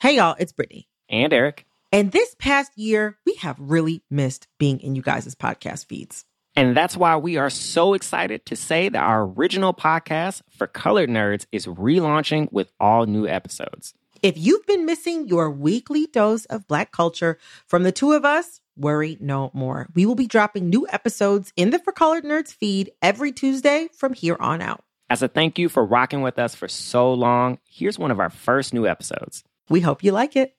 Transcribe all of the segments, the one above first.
Hey, y'all, it's Brittany. And Eric. And this past year, we have really missed being in you guys' podcast feeds. And that's why we are so excited to say that our original podcast for colored nerds is relaunching with all new episodes. If you've been missing your weekly dose of Black culture from the two of us, worry no more. We will be dropping new episodes in the For Colored Nerds feed every Tuesday from here on out. As a thank you for rocking with us for so long, here's one of our first new episodes. We hope you like it.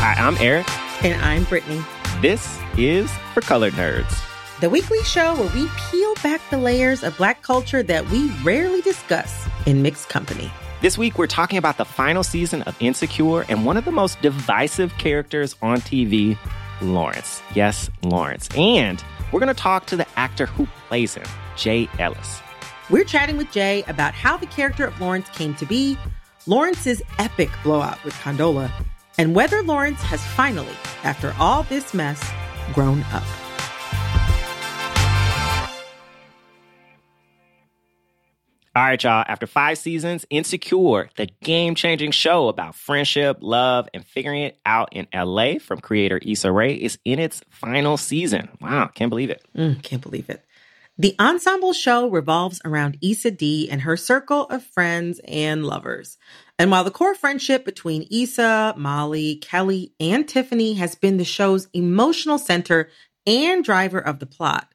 Hi, I'm Eric. And I'm Brittany. This is For Colored Nerds, the weekly show where we peel back the layers of Black culture that we rarely discuss in mixed company. This week, we're talking about the final season of Insecure and one of the most divisive characters on TV, Lawrence. Yes, Lawrence. And we're going to talk to the actor who plays him, Jay Ellis. We're chatting with Jay about how the character of Lawrence came to be, Lawrence's epic blowout with Condola, and whether Lawrence has finally, after all this mess, grown up. All right, y'all. After five seasons, Insecure, the game changing show about friendship, love, and figuring it out in LA from creator Issa Rae, is in its final season. Wow, can't believe it. Mm, can't believe it. The ensemble show revolves around Issa Dee and her circle of friends and lovers. And while the core friendship between Issa, Molly, Kelly, and Tiffany has been the show's emotional center and driver of the plot,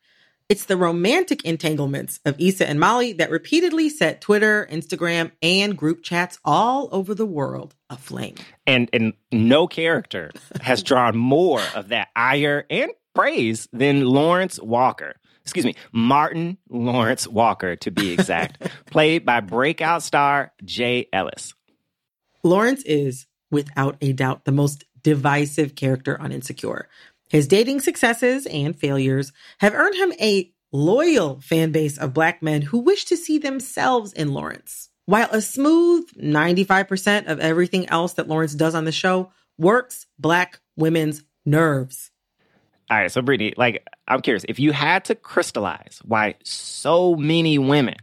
it's the romantic entanglements of Issa and Molly that repeatedly set Twitter, Instagram, and group chats all over the world aflame. And and no character has drawn more of that ire and praise than Lawrence Walker. Excuse me, Martin Lawrence Walker to be exact, played by breakout star Jay Ellis. Lawrence is, without a doubt, the most divisive character on Insecure. His dating successes and failures have earned him a loyal fan base of black men who wish to see themselves in Lawrence. While a smooth 95% of everything else that Lawrence does on the show works black women's nerves. All right, so Brittany, like, I'm curious if you had to crystallize why so many women,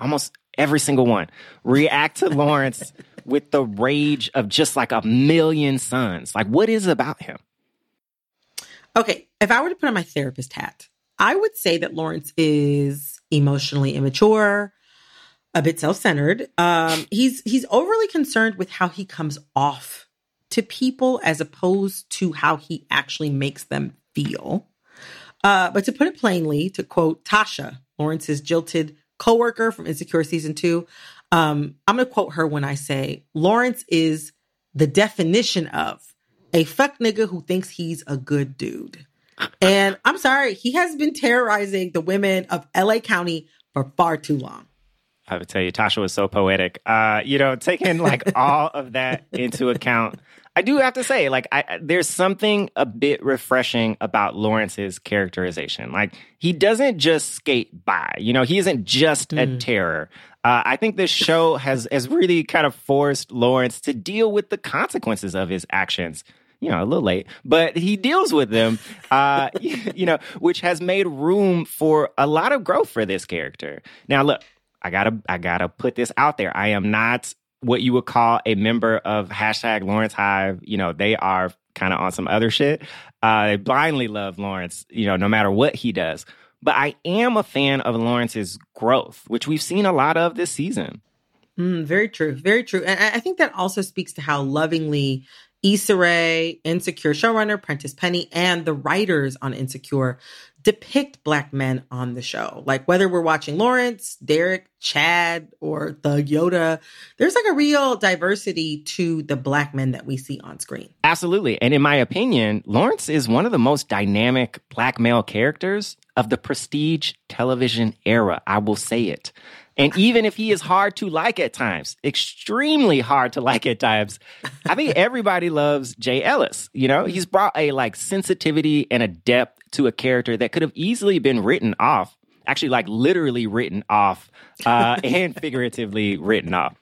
almost every single one, react to Lawrence with the rage of just like a million suns, like, what is about him? Okay, if I were to put on my therapist hat, I would say that Lawrence is emotionally immature, a bit self-centered. Um, he's he's overly concerned with how he comes off to people as opposed to how he actually makes them feel. Uh, but to put it plainly, to quote Tasha, Lawrence's jilted coworker from Insecure season two, um, I'm going to quote her when I say Lawrence is the definition of a fuck nigga who thinks he's a good dude. And I'm sorry, he has been terrorizing the women of LA County for far too long. I would tell you, Tasha was so poetic. Uh, you know, taking like all of that into account, I do have to say, like, I, there's something a bit refreshing about Lawrence's characterization. Like, he doesn't just skate by. You know, he isn't just mm. a terror. Uh, I think this show has has really kind of forced Lawrence to deal with the consequences of his actions you know, a little late, but he deals with them, uh, you know, which has made room for a lot of growth for this character. Now, look, I gotta, I gotta put this out there. I am not what you would call a member of hashtag Lawrence Hive. You know, they are kind of on some other shit. Uh, they blindly love Lawrence, you know, no matter what he does. But I am a fan of Lawrence's growth, which we've seen a lot of this season. Mm, very true. Very true. And I think that also speaks to how lovingly Issa Rae, Insecure showrunner Prentice Penny, and the writers on Insecure depict black men on the show. Like whether we're watching Lawrence, Derek, Chad, or the Yoda, there's like a real diversity to the black men that we see on screen. Absolutely. And in my opinion, Lawrence is one of the most dynamic black male characters of the prestige television era. I will say it. And even if he is hard to like at times, extremely hard to like at times, I think everybody loves Jay Ellis. You know, he's brought a like sensitivity and a depth to a character that could have easily been written off, actually, like literally written off uh, and figuratively written off.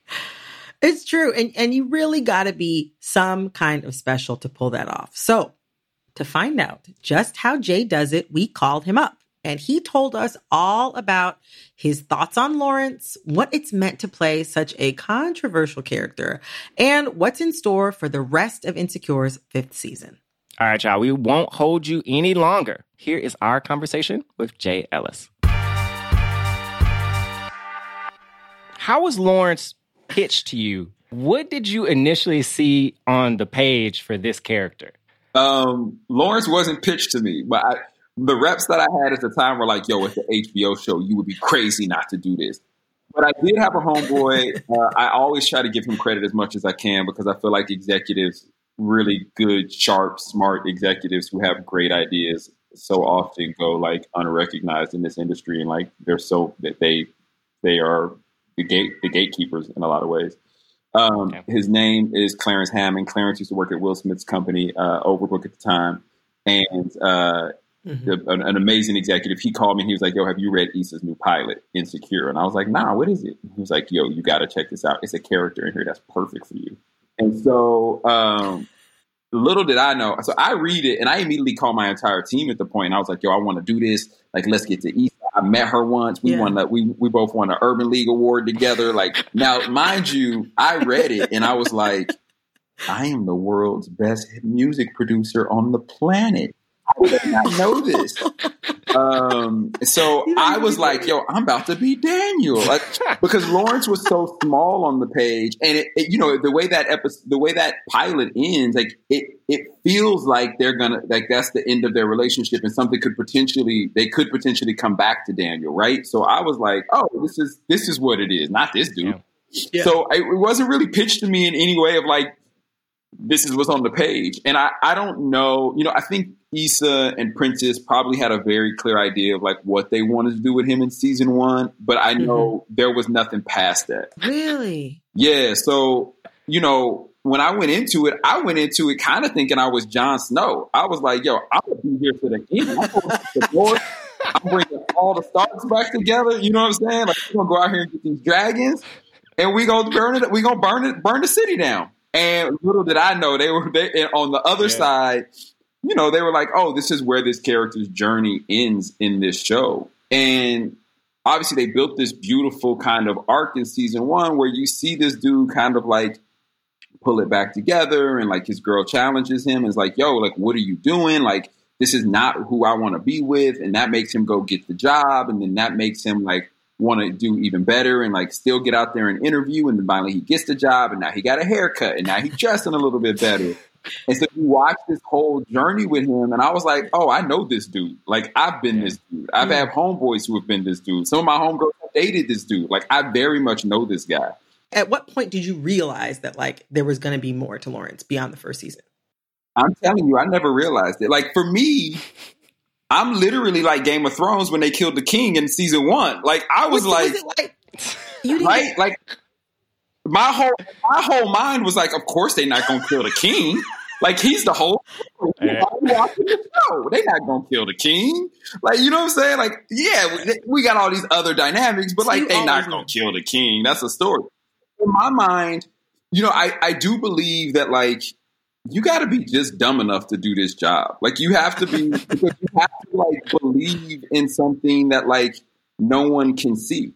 It's true. And, and you really got to be some kind of special to pull that off. So, To find out just how Jay does it, we called him up and he told us all about his thoughts on Lawrence, what it's meant to play such a controversial character, and what's in store for the rest of Insecure's fifth season. All right, y'all, we won't hold you any longer. Here is our conversation with Jay Ellis. How was Lawrence pitched to you? What did you initially see on the page for this character? Um, Lawrence wasn't pitched to me, but I, the reps that I had at the time were like, "Yo, it's the HBO show. You would be crazy not to do this." But I did have a homeboy. Uh, I always try to give him credit as much as I can because I feel like executives, really good, sharp, smart executives who have great ideas, so often go like unrecognized in this industry, and like they're so that they they are the gate the gatekeepers in a lot of ways. Um, okay. His name is Clarence Hammond. Clarence used to work at Will Smith's company, uh, Overbrook at the time, and uh, mm-hmm. an, an, amazing executive. He called me. He was like, "Yo, have you read Issa's new pilot, Insecure?" And I was like, "Nah, what is it?" He was like, "Yo, you got to check this out. It's a character in here that's perfect for you." And so, um, little did I know. So I read it, and I immediately called my entire team at the point. I was like, "Yo, I want to do this. Like, let's get to Issa. I met her once. We yeah. won. The, we we both won an Urban League award together. Like now, mind you, I read it and I was like, I am the world's best music producer on the planet. I did not know this. Um, so I was like, yo, I'm about to be Daniel. Like, because Lawrence was so small on the page. And it, it, you know, the way that episode, the way that pilot ends, like it, it feels like they're gonna, like that's the end of their relationship and something could potentially, they could potentially come back to Daniel, right? So I was like, oh, this is, this is what it is, not this dude. Yeah. Yeah. So it wasn't really pitched to me in any way of like, this is what's on the page. And I, I don't know, you know, I think Issa and Prentice probably had a very clear idea of like what they wanted to do with him in season one, but I know mm-hmm. there was nothing past that. Really? Yeah. So, you know, when I went into it, I went into it kind of thinking I was Jon Snow. I was like, yo, I'm gonna be here for the end. I'm going I'm bringing all the stars back together. You know what I'm saying? Like we're gonna go out here and get these dragons, and we gonna burn it. We gonna burn it, burn the city down. And little did I know they were they, on the other yeah. side you know, they were like, oh, this is where this character's journey ends in this show. And obviously, they built this beautiful kind of arc in season one where you see this dude kind of like pull it back together and like his girl challenges him and is like, yo, like, what are you doing? Like, this is not who I want to be with. And that makes him go get the job. And then that makes him like, want to do even better and like still get out there and interview and then finally he gets the job and now he got a haircut and now he's dressing a little bit better and so you watch this whole journey with him, and I was like, oh, I know this dude. Like I've been this dude. I've had homeboys who have been this dude. Some of my homegirls have dated this dude. Like I very much know this guy. At what point did you realize that like there was going to be more to Lawrence beyond the first season? I'm telling you, I never realized it. Like for me, I'm literally like Game of Thrones when they killed the king in season one. Like I was, was like, was like, you right, like my whole my whole mind was like, of course they're not gonna kill the king. Like he's the whole yeah. watching the show. They're not gonna kill the king. Like you know what I'm saying? Like yeah, we, we got all these other dynamics, but like they're not gonna kill the king. That's a story. In my mind, you know, I I do believe that like you got to be just dumb enough to do this job. Like you have to be because you have to like believe in something that like no one can see.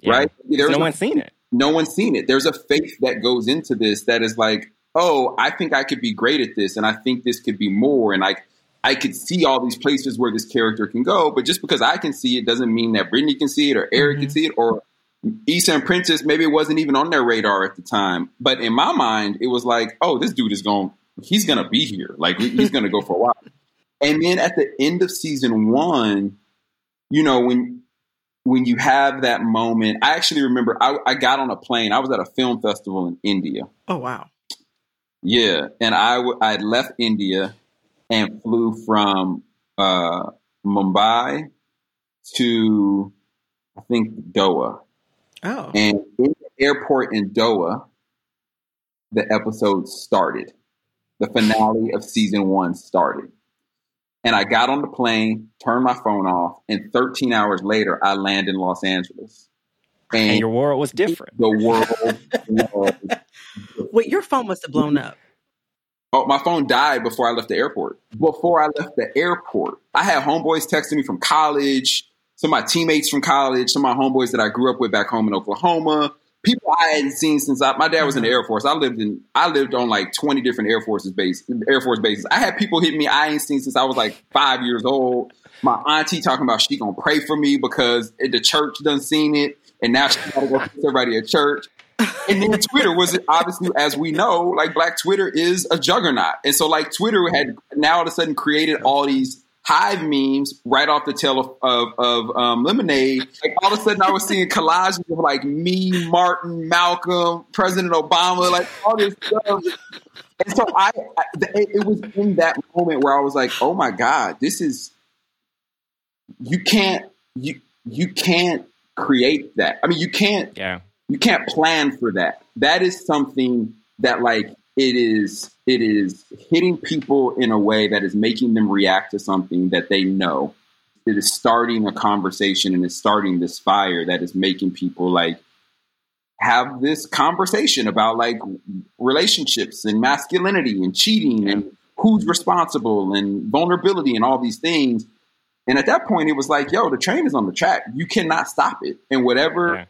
Yeah. Right? There's no one's seen it no one's seen it. There's a faith that goes into this that is like, oh, I think I could be great at this, and I think this could be more, and like I could see all these places where this character can go. But just because I can see it doesn't mean that Brittany can see it or Eric mm-hmm. can see it or Issa and Prentice. Maybe it wasn't even on their radar at the time. But in my mind, it was like, oh, this dude is going. He's gonna be here. Like he's gonna go for a while. And then at the end of season one, you know, when when you have that moment, I actually remember I, I got on a plane. I was at a film festival in India. Oh wow! Yeah, and I I left India and flew from uh, Mumbai to I think Doha. Oh, and in the airport in Doha, the episode started. The finale of season one started. And I got on the plane, turned my phone off, and 13 hours later, I land in Los Angeles. And, and your world was different. The world was Wait, your phone must have blown up. Oh, my phone died before I left the airport. Before I left the airport, I had homeboys texting me from college, some of my teammates from college, some of my homeboys that I grew up with back home in Oklahoma. People I hadn't seen since I, my dad was in the Air Force. I lived in I lived on like twenty different Air Forces base Air Force bases. I had people hit me I ain't seen since I was like five years old. My auntie talking about she gonna pray for me because the church done seen it, and now she gotta go fix everybody at church and then Twitter was obviously, as we know, like Black Twitter is a juggernaut, and so like Twitter had now all of a sudden created all these hive memes right off the tail of of, of um, Lemonade. Like all of a sudden, I was seeing collages of like me, Martin, Malcolm, President Obama, like all this stuff. And so I, I it was in that moment where I was like, oh my god, this is you can't you you can't create that. I mean, you can't. Yeah you can't plan for that. That is something that like it is it is hitting people in a way that is making them react to something that they know. It is starting a conversation and it's starting this fire that is making people like have this conversation about like relationships and masculinity and cheating and who's responsible and vulnerability and all these things. And at that point, it was like, yo, the train is on the track. You cannot stop it. And whatever yeah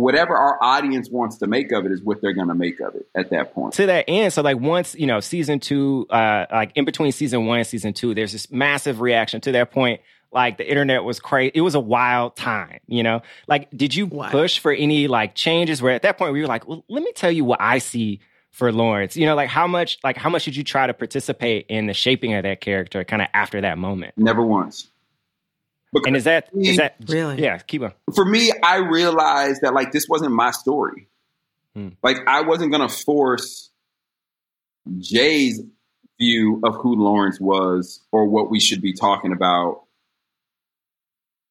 whatever our audience wants to make of it is what they're going to make of it at that point. To that end, so like once you know season two, uh, like in between season one and season two, there's this massive reaction to that point. Like the internet was crazy. It was a wild time, you know. Like, did you wow. push for any like changes? Where at that point we were like, well, let me tell you what I see for Lawrence. You know, like how much, like how much did you try to participate in the shaping of that character, kind of after that moment? Never once. Because and is that me, is that really? Yeah, keep on. For me, I realized that like this wasn't my story. Hmm. Like I wasn't gonna force Jay's view of who Lawrence was or what we should be talking about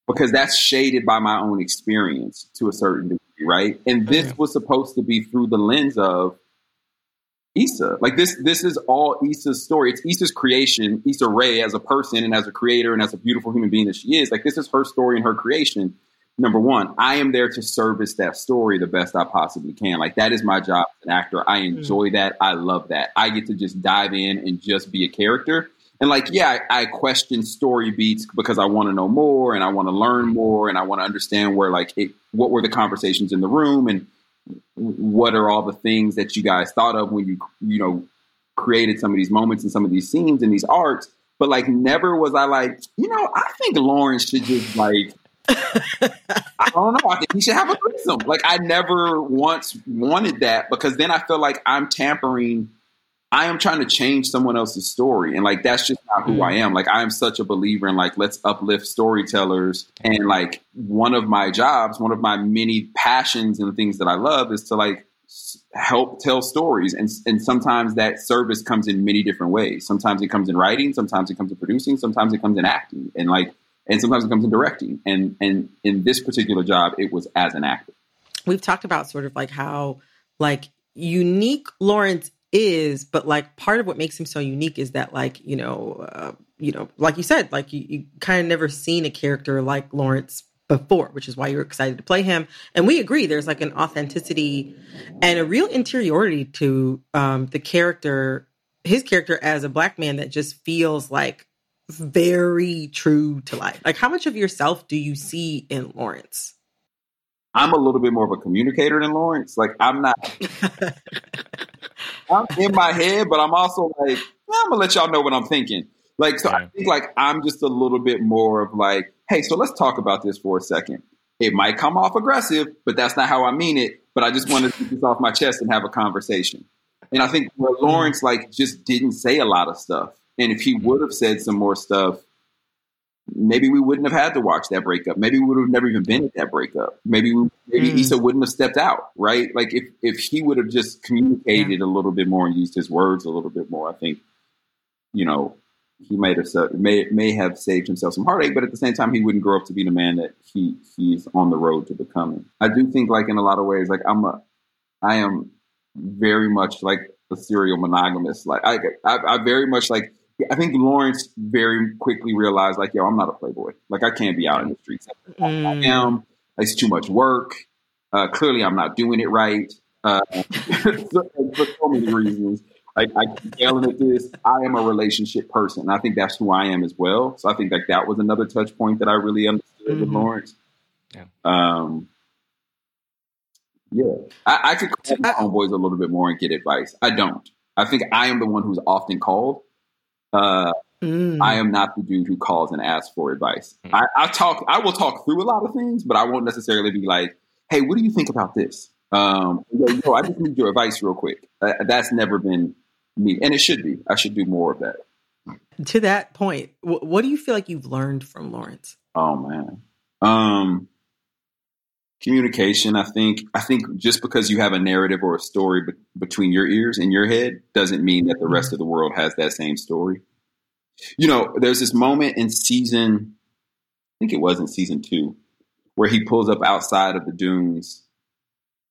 because that's shaded by my own experience to a certain degree, right? And this yeah. was supposed to be through the lens of Issa. Like this, this is all Issa's story. It's Issa's creation. Issa Rae as a person and as a creator and as a beautiful human being that she is. Like this is her story and her creation. Number one, I am there to service that story the best I possibly can. Like that is my job as an actor. I mm. enjoy mm. that. I love that. I get to just dive in and just be a character. And like, yeah, I, I question story beats because I want to know more and I want to learn more and I want to understand where like it, what were the conversations in the room and what are all the things that you guys thought of when you you know created some of these moments and some of these scenes and these arcs but like never was i like you know i think lawrence should just like i don't know. I think he should have a threesome. Like i never once wanted that because then i feel like i'm tampering I am trying to change someone else's story. And like, that's just not who I mm. am. Like, I am such a believer in like, let's uplift storytellers. And like, one of my jobs, one of my many passions and things that I love is to like help tell stories. And, and sometimes that service comes in many different ways. Sometimes it comes in writing, sometimes it comes in producing, sometimes it comes in acting. And like, and sometimes it comes in directing. And, and in this particular job, it was as an actor. We've talked about sort of like how, like, unique Lawrence is, but like part of what makes him so unique is that like, you know, uh, you know, like you said, like you, you kind of never seen a character like Lawrence before, which is why you're excited to play him. And we agree there's like an authenticity and a real interiority to um, the character, his character as a black man that just feels like very true to life. Like how much of yourself do you see in Lawrence? I'm a little bit more of a communicator than Lawrence. Like I'm not I'm in my head, but I'm also like, I'm gonna let y'all know what I'm thinking. Like, so yeah. I think like I'm just a little bit more of like, hey, so let's talk about this for a second. It might come off aggressive, but that's not how I mean it. But I just want to get this off my chest and have a conversation. And I think where mm-hmm. Lawrence like just didn't say a lot of stuff, and if he mm-hmm. would have said some more stuff, maybe we wouldn't have had to watch that breakup. Maybe we would have never even been at that breakup. Maybe we, maybe mm. Issa wouldn't have stepped out, right? Like if if he would have just communicated yeah. a little bit more and used his words a little bit more, I think, you know, he might have may may have saved himself some heartache. But at the same time, he wouldn't grow up to be the man that he he's on the road to becoming. I do think, like in a lot of ways, like I'm a, I am very much like a serial monogamist. Like I, I, I very much like I think Lawrence very quickly realized, like, yo, I'm not a playboy. Like, I can't be out in the streets. Mm. I am. It's too much work. Uh, clearly, I'm not doing it right uh, for, for so many reasons. Like I keep yelling at this. I am a relationship person. I think that's who I am as well. So I think like that was another touch point that I really understood mm-hmm. with Lawrence. Yeah. Um, yeah, I, I could call my homeboys a little bit more and get advice. I don't. I think I am the one who's often called. Uh, mm. I am not the dude who calls and asks for advice. Mm. I, I, talk. I will talk through a lot of things, but I won't necessarily be like, "Hey, what do you think about this?" Um, yo, I just need your advice real quick. Uh, that's never been me, and it should be. I should do more of that. To that point, what do you feel like you've learned from Lawrence? Oh man, um, communication. I think. I think just because you have a narrative or a story be- between your ears and your head doesn't mean that the rest mm-hmm. of the world has that same story. You know, there's this moment in season. I think it was in season two, where he pulls up outside of the dunes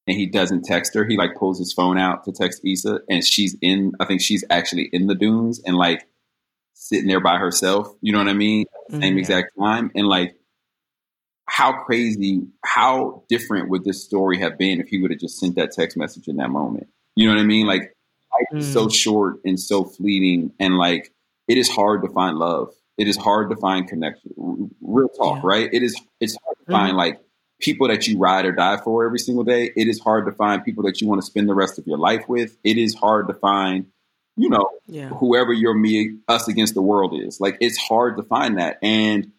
and he doesn't text her. He like pulls his phone out to text Issa, and she's in. I think she's actually in the dunes and like sitting there by herself. You know what I mean? Mm-hmm. Same exact time, and like how crazy, how different would this story have been if he would have just sent that text message in that moment? You know what I mean? Like life is so mm. short and so fleeting, and like it is hard to find love. It is hard to find connection. Real talk, yeah. right? It is. It's hard to mm-hmm. find like people that you ride or die for every single day. It is hard to find people that you want to spend the rest of your life with. It is hard to find, you know, yeah. whoever your me, us against the world is. Like it's hard to find that. And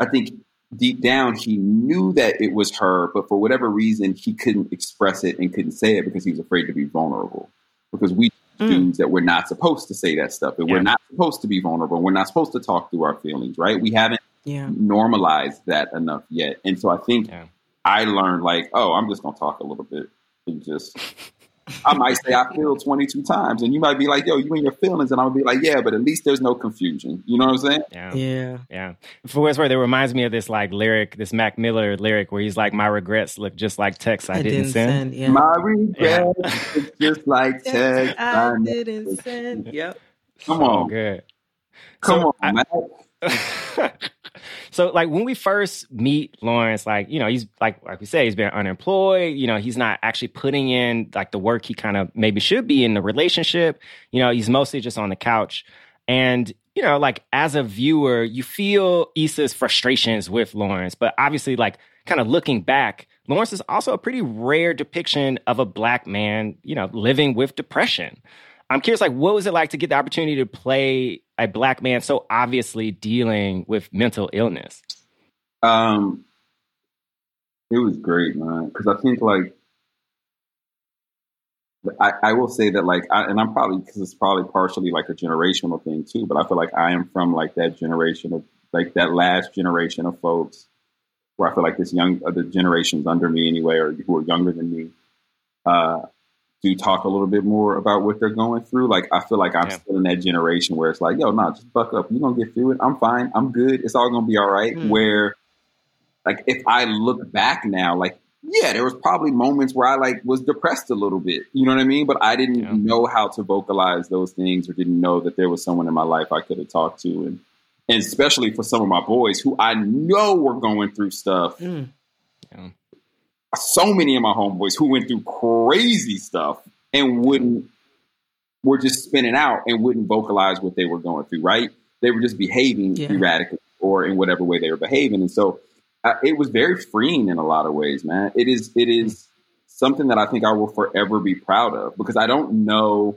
I think deep down he knew that it was her, but for whatever reason he couldn't express it and couldn't say it because he was afraid to be vulnerable. Because we mm. dudes that we're not supposed to say that stuff, and yeah. we're not supposed to be vulnerable. We're not supposed to talk through our feelings, right? We haven't yeah. normalized that enough yet. And so I think yeah. I learned like, oh, I'm just gonna talk a little bit and just. I might say I feel 22 times, and you might be like, "Yo, you and your feelings," and I'm gonna be like, "Yeah, but at least there's no confusion." You know what I'm saying? Yeah, yeah, yeah. For what's worth, it reminds me of this like lyric, this Mac Miller lyric, where he's like, "My regrets look just like text I, I didn't, didn't, send." send yeah. My regrets yeah. just like text I, I didn't send. Yep. Come on, oh, good. Come so on, I, man. So like when we first meet Lawrence, like, you know, he's like like we say, he's been unemployed, you know, he's not actually putting in like the work he kind of maybe should be in the relationship. You know, he's mostly just on the couch. And, you know, like as a viewer, you feel Issa's frustrations with Lawrence, but obviously like kind of looking back, Lawrence is also a pretty rare depiction of a black man, you know, living with depression. I'm curious, like, what was it like to get the opportunity to play a black man so obviously dealing with mental illness? Um, it was great, man. Because I think, like, I, I will say that, like, I, and I'm probably because it's probably partially like a generational thing too. But I feel like I am from like that generation of like that last generation of folks where I feel like this young, the generations under me anyway, or who are younger than me, uh, do talk a little bit more about what they're going through. Like I feel like I'm yeah. still in that generation where it's like, yo, no, just buck up. You're gonna get through it. I'm fine. I'm good. It's all gonna be all right. Mm. Where like if I look back now, like yeah, there was probably moments where I like was depressed a little bit. You know what I mean? But I didn't yeah. know how to vocalize those things or didn't know that there was someone in my life I could have talked to and and especially for some of my boys who I know were going through stuff. Mm. Yeah so many of my homeboys who went through crazy stuff and wouldn't were just spinning out and wouldn't vocalize what they were going through. Right? They were just behaving yeah. erratically or in whatever way they were behaving, and so uh, it was very freeing in a lot of ways. Man, it is. It is something that I think I will forever be proud of because I don't know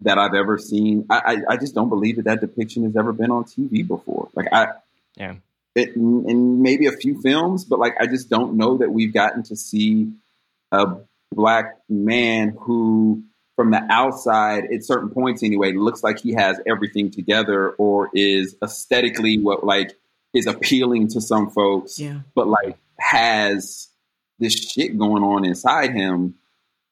that I've ever seen. I, I, I just don't believe that that depiction has ever been on TV before. Like I, yeah, it, in maybe a few films, but like I just don't know that we've gotten to see a black man who, from the outside, at certain points anyway, looks like he has everything together or is aesthetically what like is appealing to some folks, yeah. but like has this shit going on inside him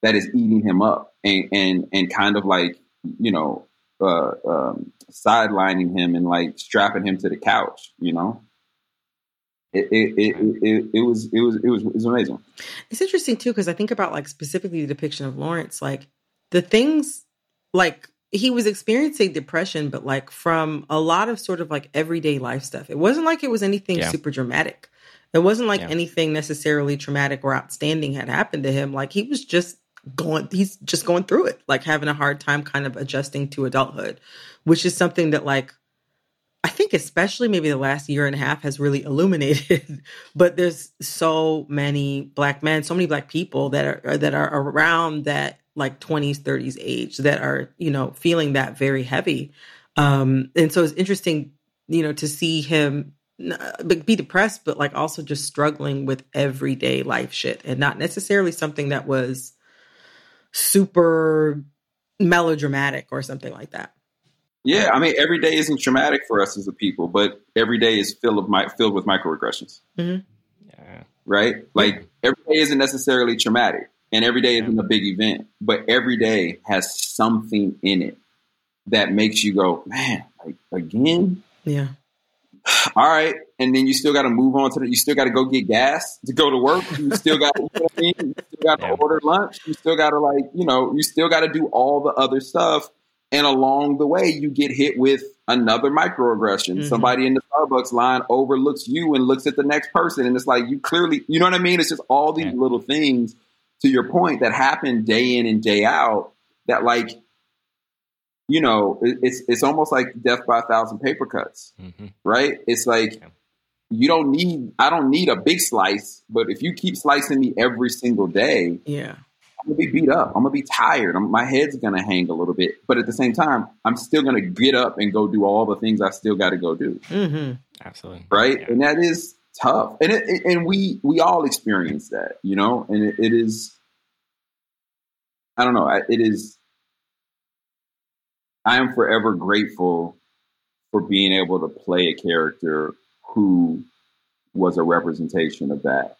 that is eating him up and and and kind of like you know uh, um, sidelining him and like strapping him to the couch, you know it it, it, it, it was it was it was it was amazing. It's interesting too because I think about like specifically the depiction of Lawrence, like the things like he was experiencing depression, but like from a lot of sort of like everyday life stuff. It wasn't like it was anything yeah. super dramatic. It wasn't like yeah. anything necessarily traumatic or outstanding had happened to him. Like he was just going he's just going through it like having a hard time kind of adjusting to adulthood which is something that like i think especially maybe the last year and a half has really illuminated but there's so many black men so many black people that are that are around that like 20s 30s age that are you know feeling that very heavy um and so it's interesting you know to see him be depressed but like also just struggling with everyday life shit and not necessarily something that was super melodramatic or something like that. Yeah, I mean, every day isn't traumatic for us as a people, but every day is filled of my, filled with microaggressions. Mm-hmm. Yeah. Right? Like every day isn't necessarily traumatic, and every day isn't a big event, but every day has something in it that makes you go, man, like again. Yeah all right, and then you still got to move on to the. You still got to go get gas to go to work. You still got, you, know I mean? still got to yeah. order lunch. You still got to like, you know, you still got to do all the other stuff. And along the way, you get hit with another microaggression. Mm-hmm. Somebody in the Starbucks line overlooks you and looks at the next person, and it's like you clearly, you know what I mean? It's just all these yeah. little things. To your point, that happen day in and day out. That like you know, it's it's almost like death by a thousand paper cuts, mm-hmm. right? It's like yeah. you don't need I don't need a big slice, but if you keep slicing me every single day, yeah, gonna be beat up. I'm gonna be tired. I'm, my head's gonna hang a little bit, but at the same time, I'm still gonna get up and go do all the things I still got to go do. Mm-hmm. Absolutely, right? Yeah. And that is tough, and it, and we we all experience that, you know, and it, it is. I don't know. It is I am forever grateful for being able to play a character who was a representation of that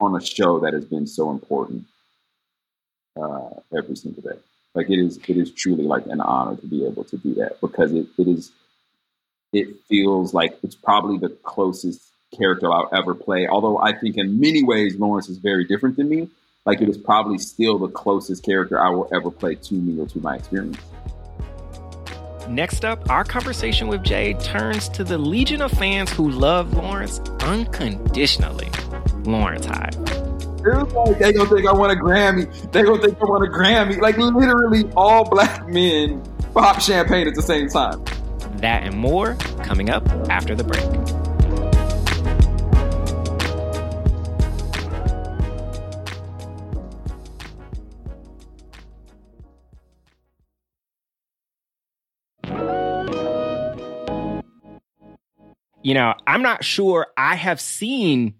on a show that has been so important uh, every single day. Like it is, it is truly like an honor to be able to do that because it, it is, it feels like it's probably the closest character I'll ever play. Although I think in many ways Lawrence is very different than me like it is probably still the closest character I will ever play to me or to my experience. Next up, our conversation with Jay turns to the legion of fans who love Lawrence unconditionally. Lawrence Hive. Like they gonna think I want a Grammy. They gonna think I want a Grammy. Like literally, all black men pop champagne at the same time. That and more coming up after the break. you know, I'm not sure I have seen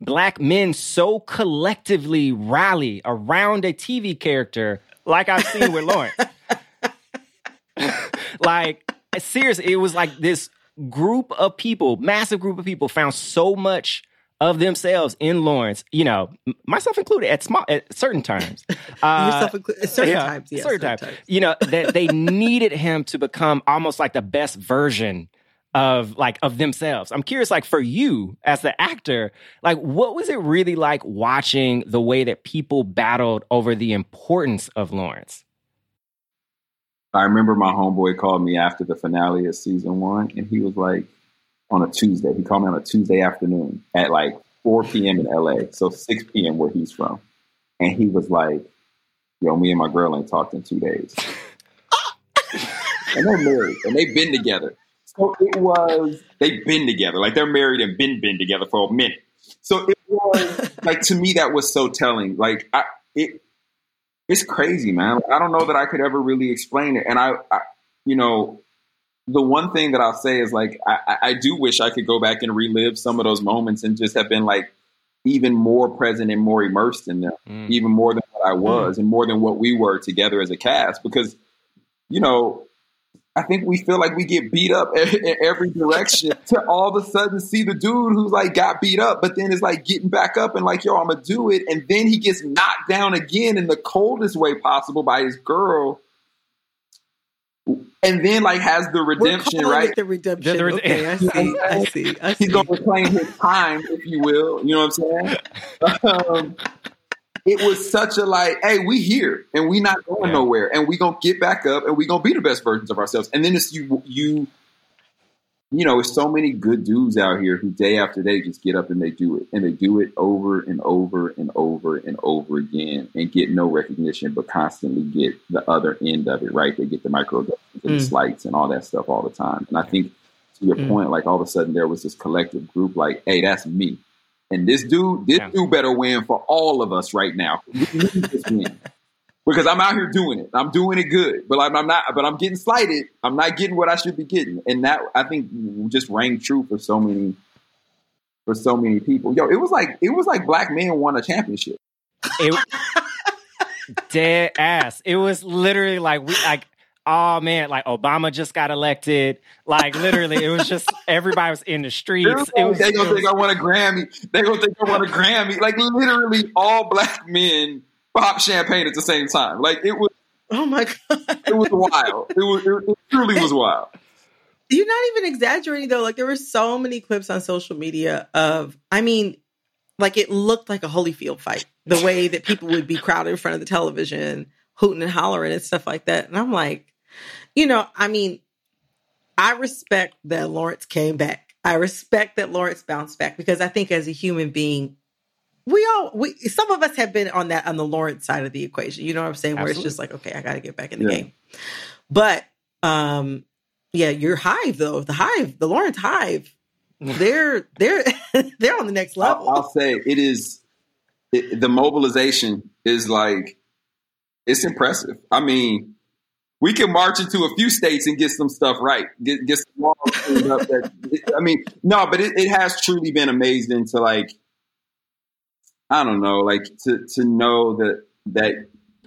black men so collectively rally around a TV character like I've seen with Lawrence. like, seriously, it was like this group of people, massive group of people, found so much of themselves in Lawrence, you know, myself included at small at certain times. Uh, Yourself included certain yeah, times, yes, certain, certain times. times. You know, that they needed him to become almost like the best version of like of themselves. I'm curious, like for you as the actor, like what was it really like watching the way that people battled over the importance of Lawrence? I remember my homeboy called me after the finale of season one, and he was like, on a Tuesday. He called me on a Tuesday afternoon at like 4 p.m. in LA, so 6 p.m. where he's from, and he was like, "Yo, me and my girl ain't talked in two days." and they're married, and they've been together. So it was they've been together, like they're married and been been together for a minute. So it was like to me that was so telling. Like I, it, it's crazy, man. I don't know that I could ever really explain it. And I, I you know, the one thing that I'll say is like I, I do wish I could go back and relive some of those moments and just have been like even more present and more immersed in them, mm. even more than what I was mm. and more than what we were together as a cast. Because, you know, I think we feel like we get beat up in every direction to all of a sudden see the dude who's like got beat up, but then is like getting back up and like, yo, I'm gonna do it. And then he gets knocked down again in the coldest way possible by his girl. And then like has the redemption, right? The redemption. The, okay, I see. I see. I see. He's gonna reclaim his time, if you will. You know what I'm saying? Um, it was such a like, hey, we here and we not going yeah. nowhere, and we gonna get back up and we gonna be the best versions of ourselves. And then it's you, you, you know, it's so many good dudes out here who day after day just get up and they do it. And they do it over and over and over and over again and get no recognition, but constantly get the other end of it, right? They get the micro and mm. the slights and all that stuff all the time. And I think to your mm. point, like all of a sudden there was this collective group like, hey, that's me. And this dude, this yeah. dude better win for all of us right now. because I'm out here doing it. I'm doing it good, but I'm, I'm, not. But I'm getting slighted. I'm not getting what I should be getting, and that I think just rang true for so many, for so many people. Yo, it was like it was like black men won a championship. It, dead ass. It was literally like we like. Oh man, like Obama just got elected. Like literally, it was just everybody was in the streets. It was, they gonna think I want a Grammy. They gonna think I want a Grammy. Like literally, all black men pop champagne at the same time. Like it was. Oh my god! It was wild. It was. It, it truly was wild. You're not even exaggerating though. Like there were so many clips on social media of. I mean, like it looked like a Holyfield fight. The way that people would be crowded in front of the television, hooting and hollering and stuff like that. And I'm like, you know, I mean, I respect that Lawrence came back. I respect that Lawrence bounced back because I think as a human being, we all we some of us have been on that on the Lawrence side of the equation. You know what I'm saying? Where it's just like, okay, I got to get back in the yeah. game. But um, yeah, your hive though, the hive, the Lawrence hive, they're they're they're on the next level. I'll, I'll say it is it, the mobilization is like it's impressive. I mean, we can march into a few states and get some stuff right. Get get some laws. That, I mean, no, but it, it has truly been amazing to like I don't know, like to to know that that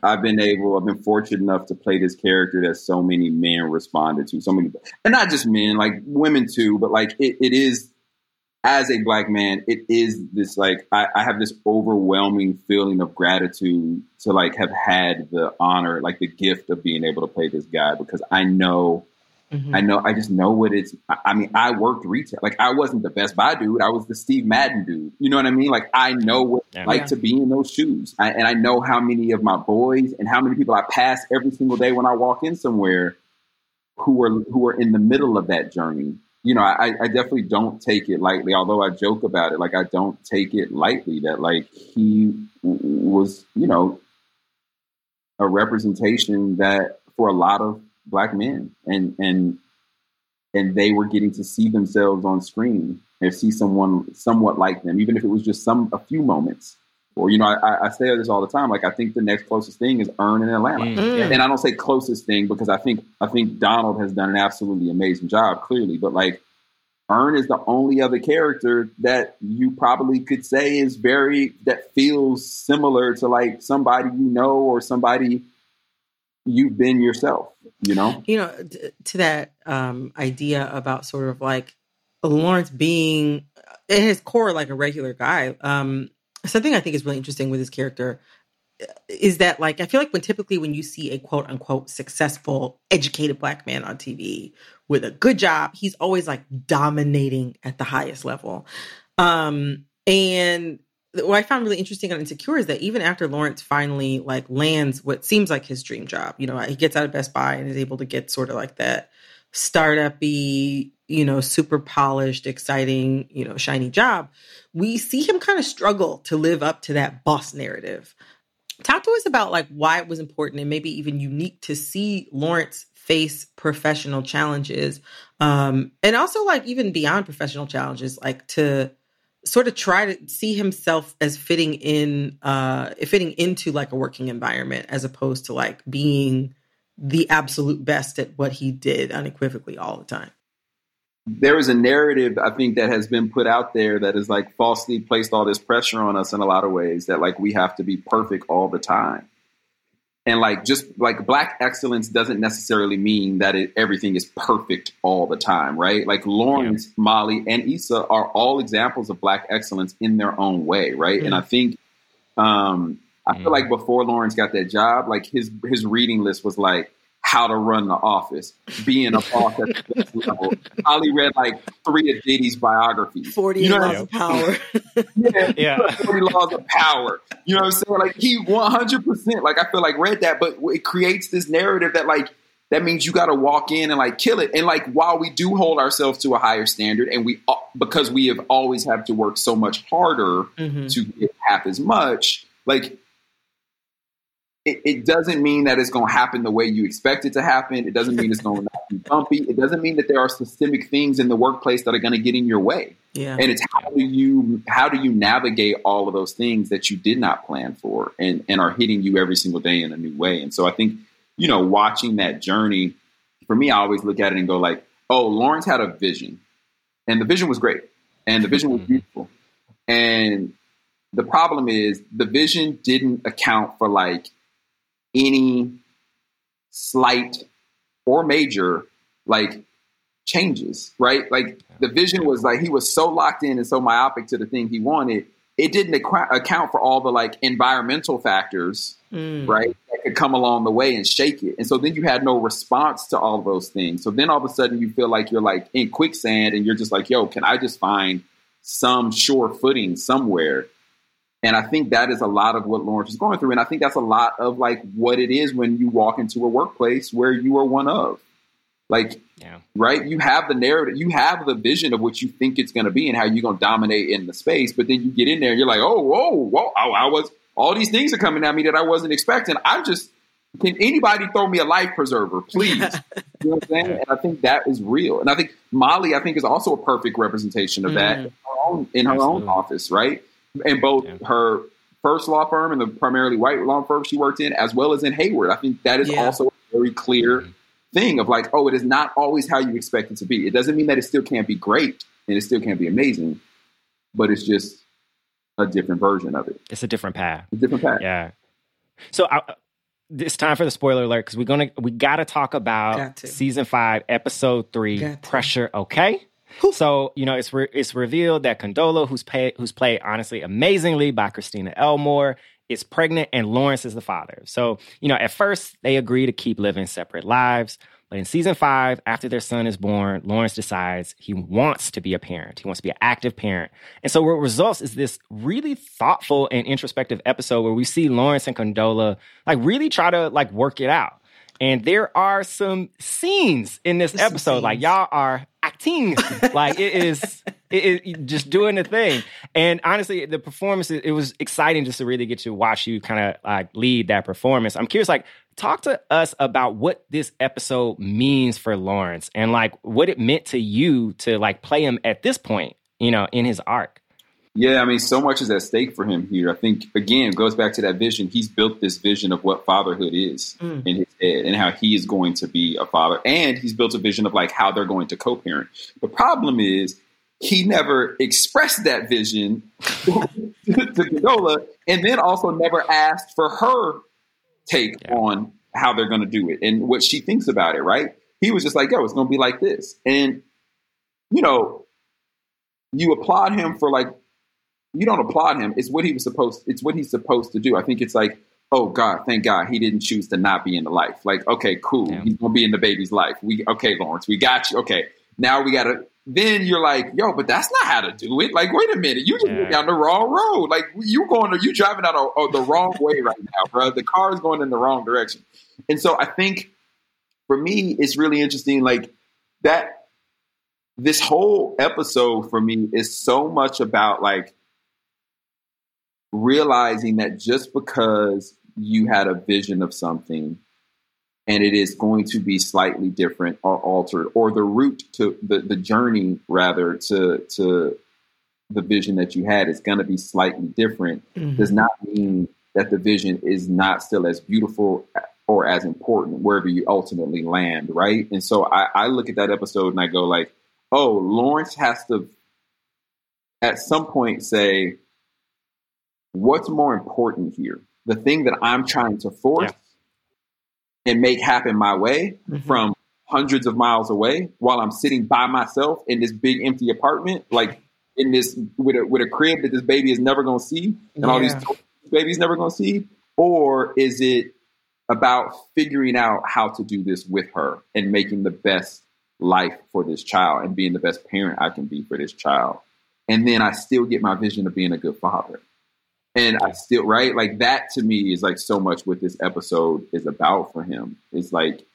I've been able, I've been fortunate enough to play this character that so many men responded to, so many, and not just men, like women too, but like it, it is as a black man, it is this like I, I, have this overwhelming feeling of gratitude to like have had the honor, like the gift of being able to play this guy because I know Mm-hmm. I know. I just know what it's. I mean, I worked retail. Like I wasn't the Best Buy dude. I was the Steve Madden dude. You know what I mean? Like I know what it's like yeah. to be in those shoes, I, and I know how many of my boys and how many people I pass every single day when I walk in somewhere, who are who are in the middle of that journey. You know, I, I definitely don't take it lightly. Although I joke about it, like I don't take it lightly. That like he was, you know, a representation that for a lot of black men and and and they were getting to see themselves on screen and see someone somewhat like them, even if it was just some a few moments. Or you know, I, I say this all the time. Like I think the next closest thing is Earn in Atlanta, mm. and I don't say closest thing because I think I think Donald has done an absolutely amazing job, clearly. But like Earn is the only other character that you probably could say is very that feels similar to like somebody you know or somebody you've been yourself you know you know to that um idea about sort of like lawrence being in his core like a regular guy um something i think is really interesting with his character uh, is that like i feel like when typically when you see a quote unquote successful educated black man on tv with a good job he's always like dominating at the highest level. Um and what I found really interesting on Insecure is that even after Lawrence finally like lands what seems like his dream job, you know, he gets out of Best Buy and is able to get sort of like that startup-y, you know, super polished, exciting, you know, shiny job. We see him kind of struggle to live up to that boss narrative. Talk to us about like why it was important and maybe even unique to see Lawrence face professional challenges, um, and also like even beyond professional challenges, like to sort of try to see himself as fitting in uh fitting into like a working environment as opposed to like being the absolute best at what he did unequivocally all the time. There is a narrative i think that has been put out there that is like falsely placed all this pressure on us in a lot of ways that like we have to be perfect all the time. And like just like black excellence doesn't necessarily mean that it, everything is perfect all the time right? Like lawrence yeah. molly and issa are all examples of black excellence in their own way right? And i think um i feel like before lawrence got that job like his his reading list was like how to run the office, being a boss at the next level. Holly read like three of Diddy's biographies. 40 you know laws of power. yeah, yeah. 40 laws of power. You know what I'm saying? Like he 100%, like I feel like read that, but it creates this narrative that like that means you got to walk in and like kill it. And like while we do hold ourselves to a higher standard, and we because we have always had to work so much harder mm-hmm. to get half as much, like it, it, doesn't mean that it's going to happen the way you expect it to happen. It doesn't mean it's going to be bumpy. It doesn't mean that there are systemic things in the workplace that are going to get in your way. Yeah. And it's how do you how do you navigate all of those things that you did not plan for and and are hitting you every single day in a new way. And so I think you know watching that journey for me, I always look at it and go like, oh, Lawrence had a vision, and the vision was great, and the vision was mm-hmm. beautiful, and the problem is the vision didn't account for like any slight or major like changes, right? Like the vision was like he was so locked in and so myopic to the thing he wanted, it didn't account for all the like environmental factors, mm. right? That could come along the way and shake it. And so then you had no response to all of those things. So then all of a sudden you feel like you're like in quicksand and you're just like, yo, can I just find some sure footing somewhere? And I think that is a lot of what Lawrence is going through. And I think that's a lot of like what it is when you walk into a workplace where you are one of. Like, yeah. right? You have the narrative, you have the vision of what you think it's going to be and how you're going to dominate in the space. But then you get in there and you're like, oh, whoa, whoa, I, I was, all these things are coming at me that I wasn't expecting. I'm just, can anybody throw me a life preserver, please? you know what I'm saying? And I think that is real. And I think Molly, I think, is also a perfect representation of that mm. in her own, in her own office, right? In both yeah. her first law firm and the primarily white law firm she worked in, as well as in Hayward. I think that is yeah. also a very clear mm-hmm. thing of like, oh, it is not always how you expect it to be. It doesn't mean that it still can't be great and it still can't be amazing, but it's just a different version of it. It's a different path. A different path. Yeah. So I, it's time for the spoiler alert because we're gonna we got to talk about season five, episode three, pressure. Okay. So you know, it's re- it's revealed that Condola, who's pay- who's played honestly amazingly by Christina Elmore, is pregnant, and Lawrence is the father. So you know, at first they agree to keep living separate lives. But in season five, after their son is born, Lawrence decides he wants to be a parent. He wants to be an active parent. And so what results is this really thoughtful and introspective episode where we see Lawrence and Condola like really try to like work it out. And there are some scenes in this There's episode, like y'all are acting, like it is, it is just doing the thing. And honestly, the performance, it was exciting just to really get to watch you kind of like lead that performance. I'm curious, like, talk to us about what this episode means for Lawrence and like what it meant to you to like play him at this point, you know, in his arc. Yeah, I mean, so much is at stake for him here. I think again goes back to that vision. He's built this vision of what fatherhood is mm. in his head and how he is going to be a father, and he's built a vision of like how they're going to co-parent. The problem is he never expressed that vision to, to and then also never asked for her take yeah. on how they're going to do it and what she thinks about it. Right? He was just like, "Yo, it's going to be like this," and you know, you applaud him for like you don't applaud him. It's what he was supposed. It's what he's supposed to do. I think it's like, oh God, thank God he didn't choose to not be in the life. Like, okay, cool, yeah. he's gonna be in the baby's life. We okay, Lawrence, we got you. Okay, now we gotta. Then you're like, yo, but that's not how to do it. Like, wait a minute, you just yeah. went down the wrong road. Like, you going, you driving out a, a, uh, the wrong way right now, bro. The car is going in the wrong direction. And so I think for me, it's really interesting. Like that, this whole episode for me is so much about like realizing that just because you had a vision of something and it is going to be slightly different or altered or the route to the, the journey rather to to the vision that you had is going to be slightly different mm-hmm. does not mean that the vision is not still as beautiful or as important wherever you ultimately land right and so I, I look at that episode and i go like oh lawrence has to at some point say what's more important here? The thing that I'm trying to force yeah. and make happen my way mm-hmm. from hundreds of miles away while I'm sitting by myself in this big empty apartment, like in this with a with a crib that this baby is never gonna see and yeah. all these babies never gonna see? Or is it about figuring out how to do this with her and making the best life for this child and being the best parent I can be for this child? And then I still get my vision of being a good father. And I still, right? Like that to me is like so much what this episode is about for him. It's like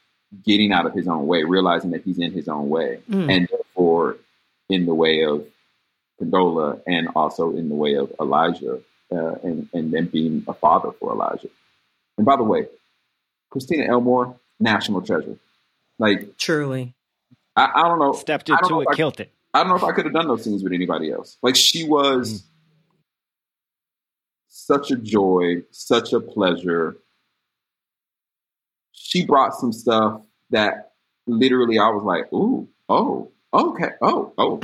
getting out of his own way, realizing that he's in his own way, Mm. and therefore in the way of Condola and also in the way of Elijah, uh, and and then being a father for Elijah. And by the way, Christina Elmore, national treasure. Like Truly. I, I don't know, Stepped into it, I- killed it. I don't know if I could have done those scenes with anybody else. Like she was such a joy, such a pleasure. She brought some stuff that literally I was like, ooh, oh, okay, oh, oh.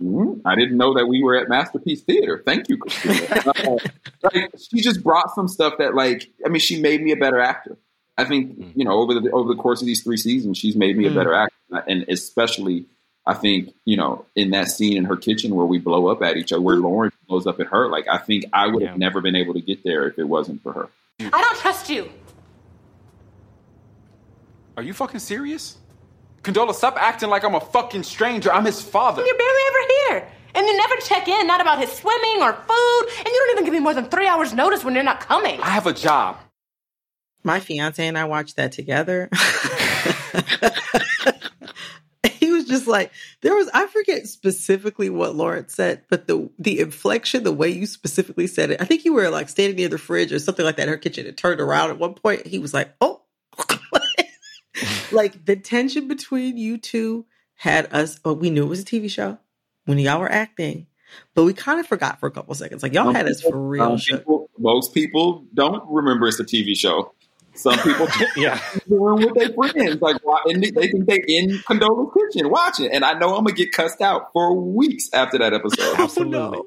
Mm, I didn't know that we were at Masterpiece Theater. Thank you, Christina. Uh, like she just brought some stuff that, like, I mean, she made me a better actor. I think you know over the over the course of these three seasons, she's made me a Mm. better actor, and especially I think you know in that scene in her kitchen where we blow up at each other, where mm-hmm. Lauren blows up at her. Like I think I would have Yeah. never been able to get there if it wasn't for her. Mm. I don't trust you. Are you fucking serious? Condola, stop acting like I'm a fucking stranger. I'm his father. You're barely ever here. And you never check in, not about his swimming or food. And you don't even give me more than three hours' notice when you're not coming. I have a job. My fiance and I watched that together. he was just like, there was, I forget specifically what Lawrence said, but the the inflection, the way you specifically said it, I think you were like standing near the fridge or something like that in her kitchen and turned around at one point. He was like, oh, like the tension between you two had us, oh, we knew it was a TV show when y'all were acting, but we kind of forgot for a couple seconds. Like y'all Some had us for real. people- most people don't remember it's a TV show. Some people Yeah. doing with their friends, like why- and they they think they in Condola's kitchen watching, and I know I'm gonna get cussed out for weeks after that episode. Absolutely.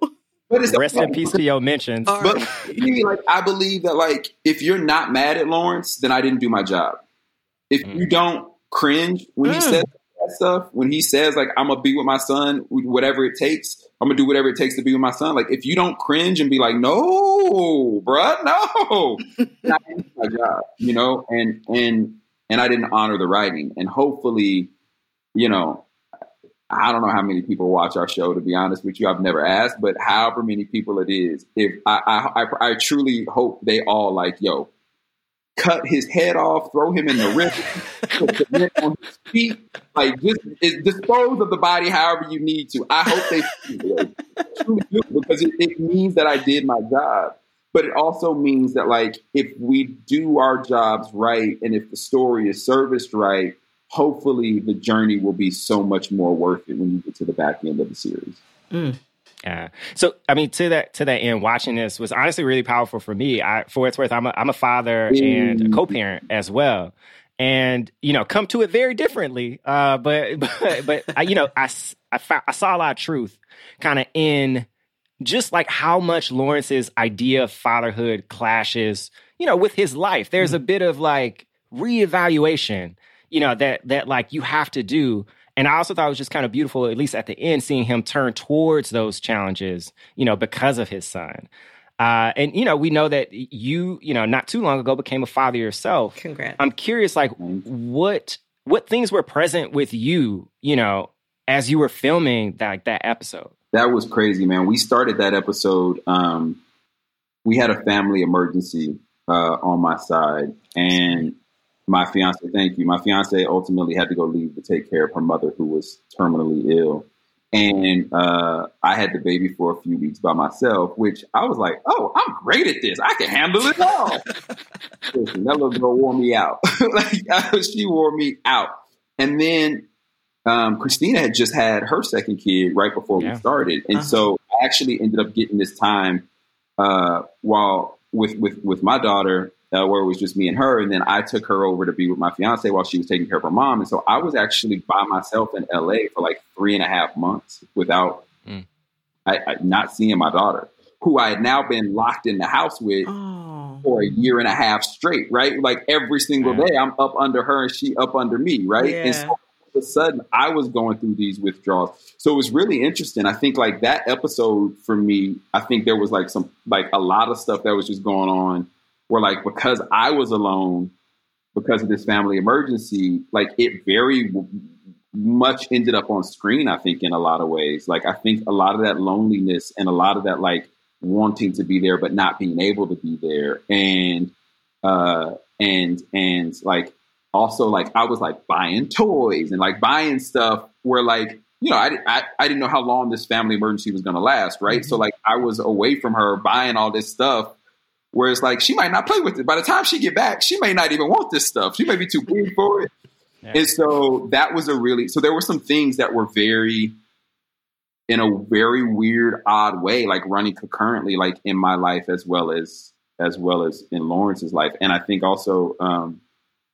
But it's Rest in peace to your mentions. But right. for me, like I believe that like if you're not mad at Lawrence, then I didn't do my job. If you don't cringe when he Mm. says that stuff, when he says like I'm gonna be with my son, whatever it takes, I'm gonna do whatever it takes to be with my son. Like if you don't cringe and be like, no, bruh, no, didn't my job, you know, and and and I didn't honor the writing, and hopefully, you know. I don't know how many people watch our show. To be honest with you, I've never asked, but however many people it is, if I, I, I, I truly hope they all like, yo, cut his head off, throw him in the river, on his feet, like just it, dispose of the body however you need to. I hope they truly do because it, it means that I did my job. But it also means that like if we do our jobs right and if the story is serviced right, hopefully the journey will be so much more worth it when you get to the back end of the series. Mm. Yeah. So I mean, to that to that end, watching this was honestly really powerful for me. I, for its worth, I'm a, I'm a father and a Mm. co-parent as well, and you know, come to it very differently. Uh, but but but I, you know, I I, found, I saw a lot of truth kind of in just like how much Lawrence's idea of fatherhood clashes, you know, with his life. There's a bit of like reevaluation, you know, that that like you have to do. And I also thought it was just kind of beautiful, at least at the end, seeing him turn towards those challenges, you know, because of his son. Uh, and you know, we know that you, you know, not too long ago became a father yourself. Congrats. I'm curious, like, what what things were present with you, you know, as you were filming that that episode. That was crazy, man. We started that episode. Um, we had a family emergency uh, on my side, and my fiance. Thank you. My fiance ultimately had to go leave to take care of her mother, who was terminally ill, and uh, I had the baby for a few weeks by myself. Which I was like, "Oh, I'm great at this. I can handle it all." Listen, that little girl wore me out. like she wore me out, and then um, Christina had just had her second kid right before Yeah. we started, and Uh-huh. so I actually ended up getting this time uh, while with with with my daughter, uh, where it was just me and her, and then I took her over to be with my fiance while she was taking care of her mom, and so I was actually by myself in LA for like three and a half months without Mm. I, I not seeing my daughter, who I had now been locked in the house with Oh. for a year and a half straight, right? Like every single Yeah. day, I'm up under her and she up under me, right? And so all of a sudden, I was going through these withdrawals. So it was really interesting. I think like that episode for me, I think there was like some like a lot of stuff that was just going on where like because I was alone because of this family emergency, like it very much ended up on screen. I think in a lot of ways, like I think a lot of that loneliness and a lot of that like wanting to be there but not being able to be there, and uh, and and like also like I was like buying toys and like buying stuff where like you know I, I, I didn't know how long this family emergency was going to last right mm-hmm. so like I was away from her buying all this stuff where it's like she might not play with it by the time she get back she may not even want this stuff she may be too big for it yeah. and so that was a really so there were some things that were very in a very weird odd way like running concurrently like in my life as well as as well as in Lawrence's life and I think also um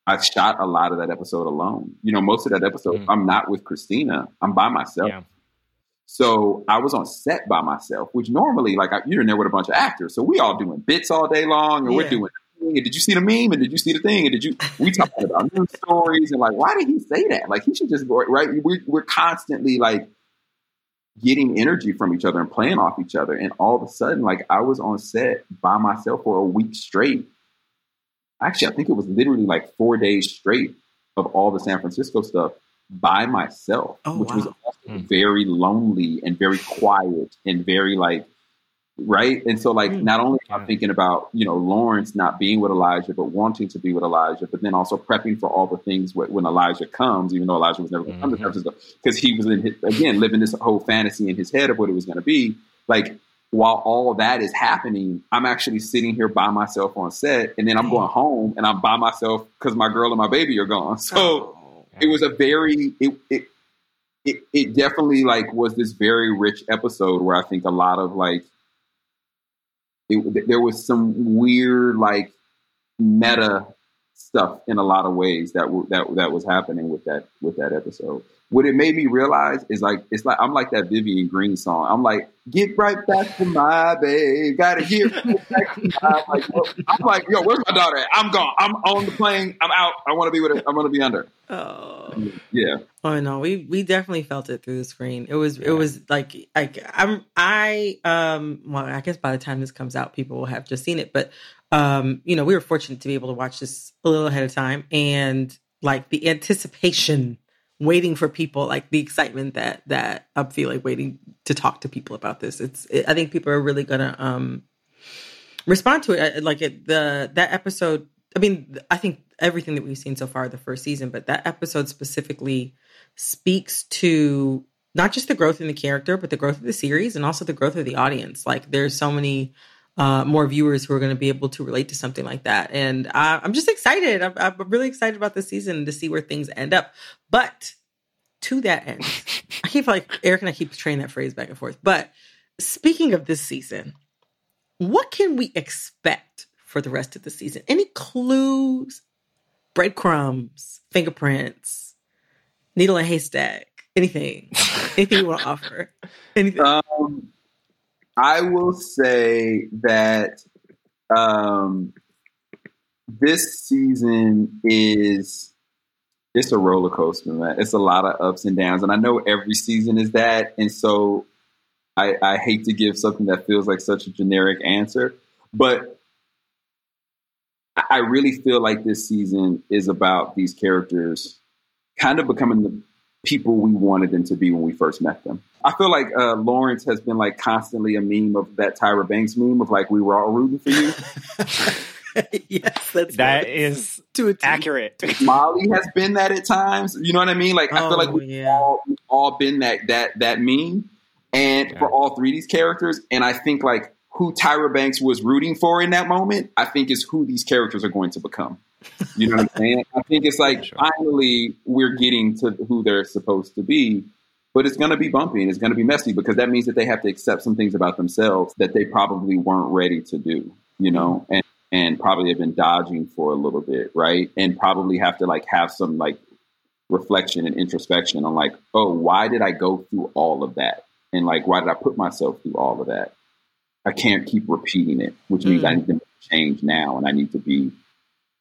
I shot a lot of that episode alone. You know, most of that episode, mm-hmm. I'm not with Christina. I'm by myself. Yeah. So I was on set by myself, which normally, like, I, you're in there with a bunch of actors. So we all doing bits all day long, and yeah. we're doing. And did you see the meme? And did you see the thing? And did you? We talking about news stories and like, why did he say that? Like, he should just go right. We're, we're constantly like getting energy from each other and playing off each other. And all of a sudden, like, I was on set by myself for a week straight actually, I think it was literally like four days straight of all the San Francisco stuff by myself, oh, which wow. was also mm. very lonely and very quiet and very like, right? And so, like, mm. not only am I thinking about, you know, Lawrence not being with Elijah, but wanting to be with Elijah, but then also prepping for all the things when Elijah comes, even though Elijah was never going to come to San because he was, in his, again, living this whole fantasy in his head of what it was going to be. Like, while all that is happening, I'm actually sitting here by myself on set, and then I'm going home and I'm by myself because my girl and my baby are gone. So oh, it was a very it, it it it definitely like was this very rich episode where I think a lot of like it, there was some weird like meta stuff in a lot of ways that w- that that was happening with that with that episode what it made me realize is like it's like I'm like that Vivian Green song. I'm like, get right back to my babe. Gotta get back to my like, I'm like, yo, where's my daughter at? I'm gone. I'm on the plane. I'm out. I want to be with her. I'm gonna be under. Oh yeah. Oh no, we we definitely felt it through the screen. It was it was like like I'm I um well I guess by the time this comes out, people will have just seen it. But um you know we were fortunate to be able to watch this a little ahead of time and like the anticipation waiting for people like the excitement that that I'm feeling waiting to talk to people about this. It's it, I think people are really gonna um respond to it like it the that episode. I mean, I think everything that we've seen so far the first season, but that episode specifically speaks to not just the growth in the character, but the growth of the series and also the growth of the audience. Like there's so many uh, more viewers who are going to be able to relate to something like that. And uh, I'm just excited. I'm, I'm, really excited about this season to see where things end up. But to that end, I keep like Eric and I keep training that phrase back and forth. But speaking of this season, what can we expect for the rest of the season? Any clues, breadcrumbs, fingerprints, needle and haystack, anything, anything you want to offer? Anything? Um, I will say that um, this season is it's a roller coaster, man. It's a lot of ups and downs, and I know every season is that, and so I, I hate to give something that feels like such a generic answer, but I really feel like this season is about these characters kind of becoming the people we wanted them to be when we first met them. I feel like uh, Lawrence has been like constantly a meme of that Tyra Banks meme of like we were all rooting for you. yes, that's that right. is accurate. Molly has been that at times. You know what I mean? Like oh, I feel like oh, we've, yeah. all, we've all been that that that meme, and yeah. for all three of these characters. And I think like who Tyra Banks was rooting for in that moment, I think is who these characters are going to become. You know what I'm saying? I think it's like sure. finally we're getting to who they're supposed to be, but it's going to be bumpy and it's going to be messy because that means that they have to accept some things about themselves that they probably weren't ready to do. You know, and and probably have been dodging for a little bit, right? And probably have to like have some like reflection and introspection on like, oh, why did I go through all of that? And like, why did I put myself through all of that? I can't keep repeating it, which means mm. I need to change now and I need to be,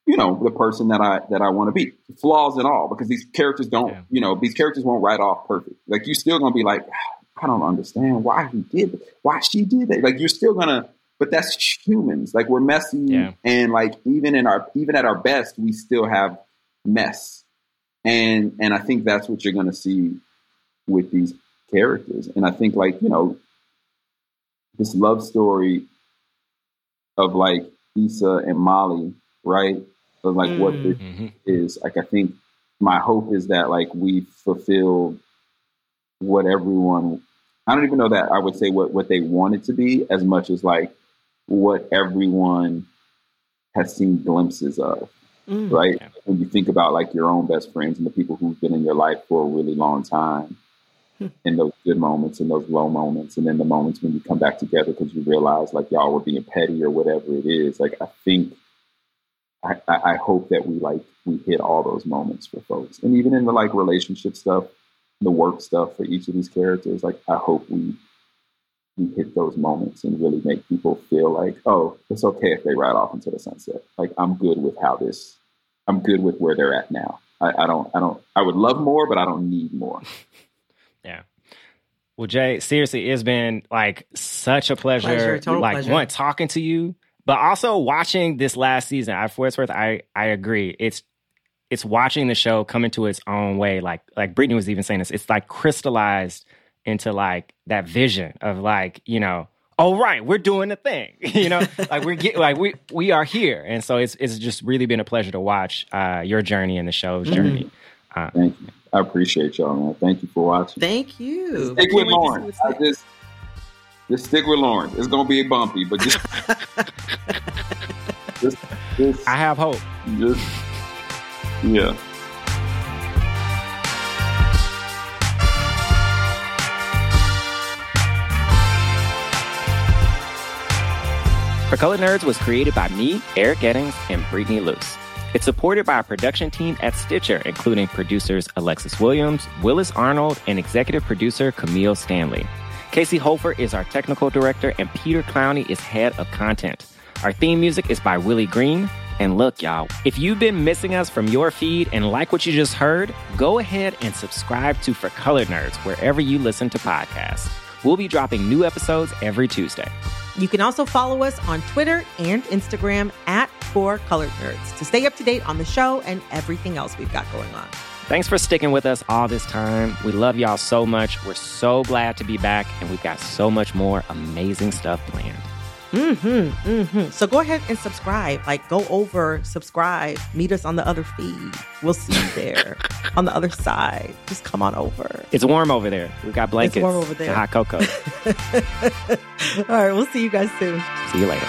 you know, the person that I that I want to be. Flaws and all, because these characters don't, yeah. you know, these characters won't write off perfect. Like you're still gonna be like, I don't understand why he did, why she did that. Like you're still gonna but that's humans. Like we're messy, yeah. and like even in our even at our best, we still have mess. And and I think that's what you're going to see with these characters. And I think like you know this love story of like Issa and Molly, right? Of like what Mm. this Mhm. is. Like I think my hope is that like we fulfill what everyone. I don't even know that I would say what what they wanted to be as much as like what everyone has seen glimpses of Mm. right? Yeah. When you think about like your own best friends and the people who've been in your life for a really long time, Hmm. and those good moments and those low moments, and then the moments when you come back together because you realize like y'all were being petty or whatever it is. Like I think, I, I I hope that we like we hit all those moments for folks, and even in the like relationship stuff, the work stuff for each of these characters. Like I hope we we hit those moments and really make people feel like, oh, it's okay if they ride off into the sunset. Like I'm good with how this, I'm good with where they're at now. I, I don't, I don't, I would love more, but I don't need more. Yeah. Well, Jay, seriously, it's been like such a pleasure. Pleasure, total like pleasure. one talking to you, but also watching this last season. I for it's worth, I I agree. It's it's watching the show come into its own way. Like like Brittany was even saying this. It's like crystallized into like that vision of like you know. Oh right, we're doing the thing, you know. like we're get, like we we are here, and so it's it's just really been a pleasure to watch uh, your journey and the show's Mm-hmm. journey. Thank you. I appreciate y'all, man. Thank you for watching. Thank you. Stick I can't with wait Lauren. I just, just stick with Lauren. It's gonna be bumpy, but just, just, just, I have hope. just, yeah. For Colored Nerds was created by me, Eric Eddings, and Brittany Luce. It's supported by a production team at Stitcher, including producers Alexis Williams, Willis Arnold, and executive producer Camille Stanley. Casey Hofer is our technical director, and Peter Clowney is head of content. Our theme music is by Willie Green. And look, y'all, if you've been missing us from your feed and like what you just heard, go ahead and subscribe to For Colored Nerds wherever you listen to podcasts. We'll be dropping new episodes every Tuesday. You can also follow us on Twitter and Instagram at For Colored Nerds to stay up to date on the show and everything else we've got going on. Thanks for sticking with us all this time. We love y'all so much. We're so glad to be back, and we've got so much more amazing stuff planned. Mm-hmm. Mm-hmm. So go ahead and subscribe. Like go over, subscribe, meet us on the other feed. We'll see you there on the other side. Just come on over. It's warm over there. We've got blankets. warm over there. and hot cocoa. All right, we'll see you guys soon. See you later.